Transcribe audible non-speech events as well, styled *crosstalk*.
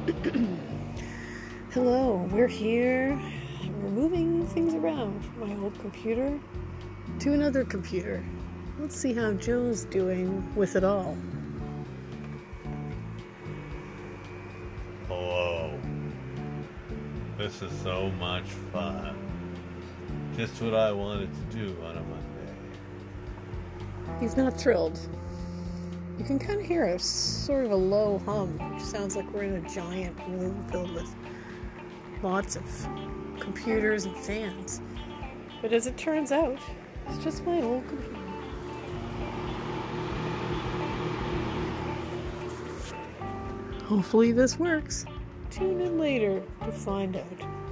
*clears throat* we're here. We're moving things around from my old computer to another computer. Let's see how Joe's doing with it all. Hello. This is so much fun. Just what I wanted to do on a Monday. He's not thrilled. You can kind of hear a sort of a low hum, which sounds like we're in a giant room filled with lots of computers and fans. But as it turns out, it's just my old computer. Hopefully, this works. Tune in later to find out.